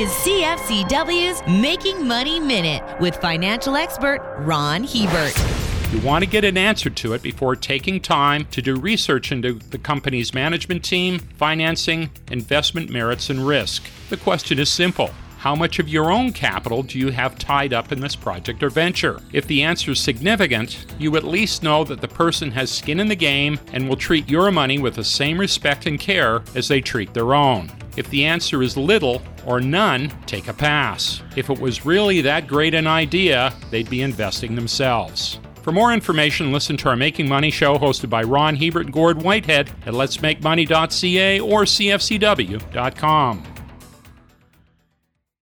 is CFCW's Making Money Minute with financial expert Ron Hebert. You want to get an answer to it before taking time to do research into the company's management team, financing, investment merits, and risk. The question is simple. How much of your own capital do you have tied up in this project or venture? If the answer is significant, you at least know that the person has skin in the game and will treat your money with the same respect and care as they treat their own. If the answer is little or none, take a pass. If it was really that great an idea, they'd be investing themselves. For more information, listen to our Making Money show hosted by Ron Hebert and Gord Whitehead at letsmakemoney.ca or cfcw.com.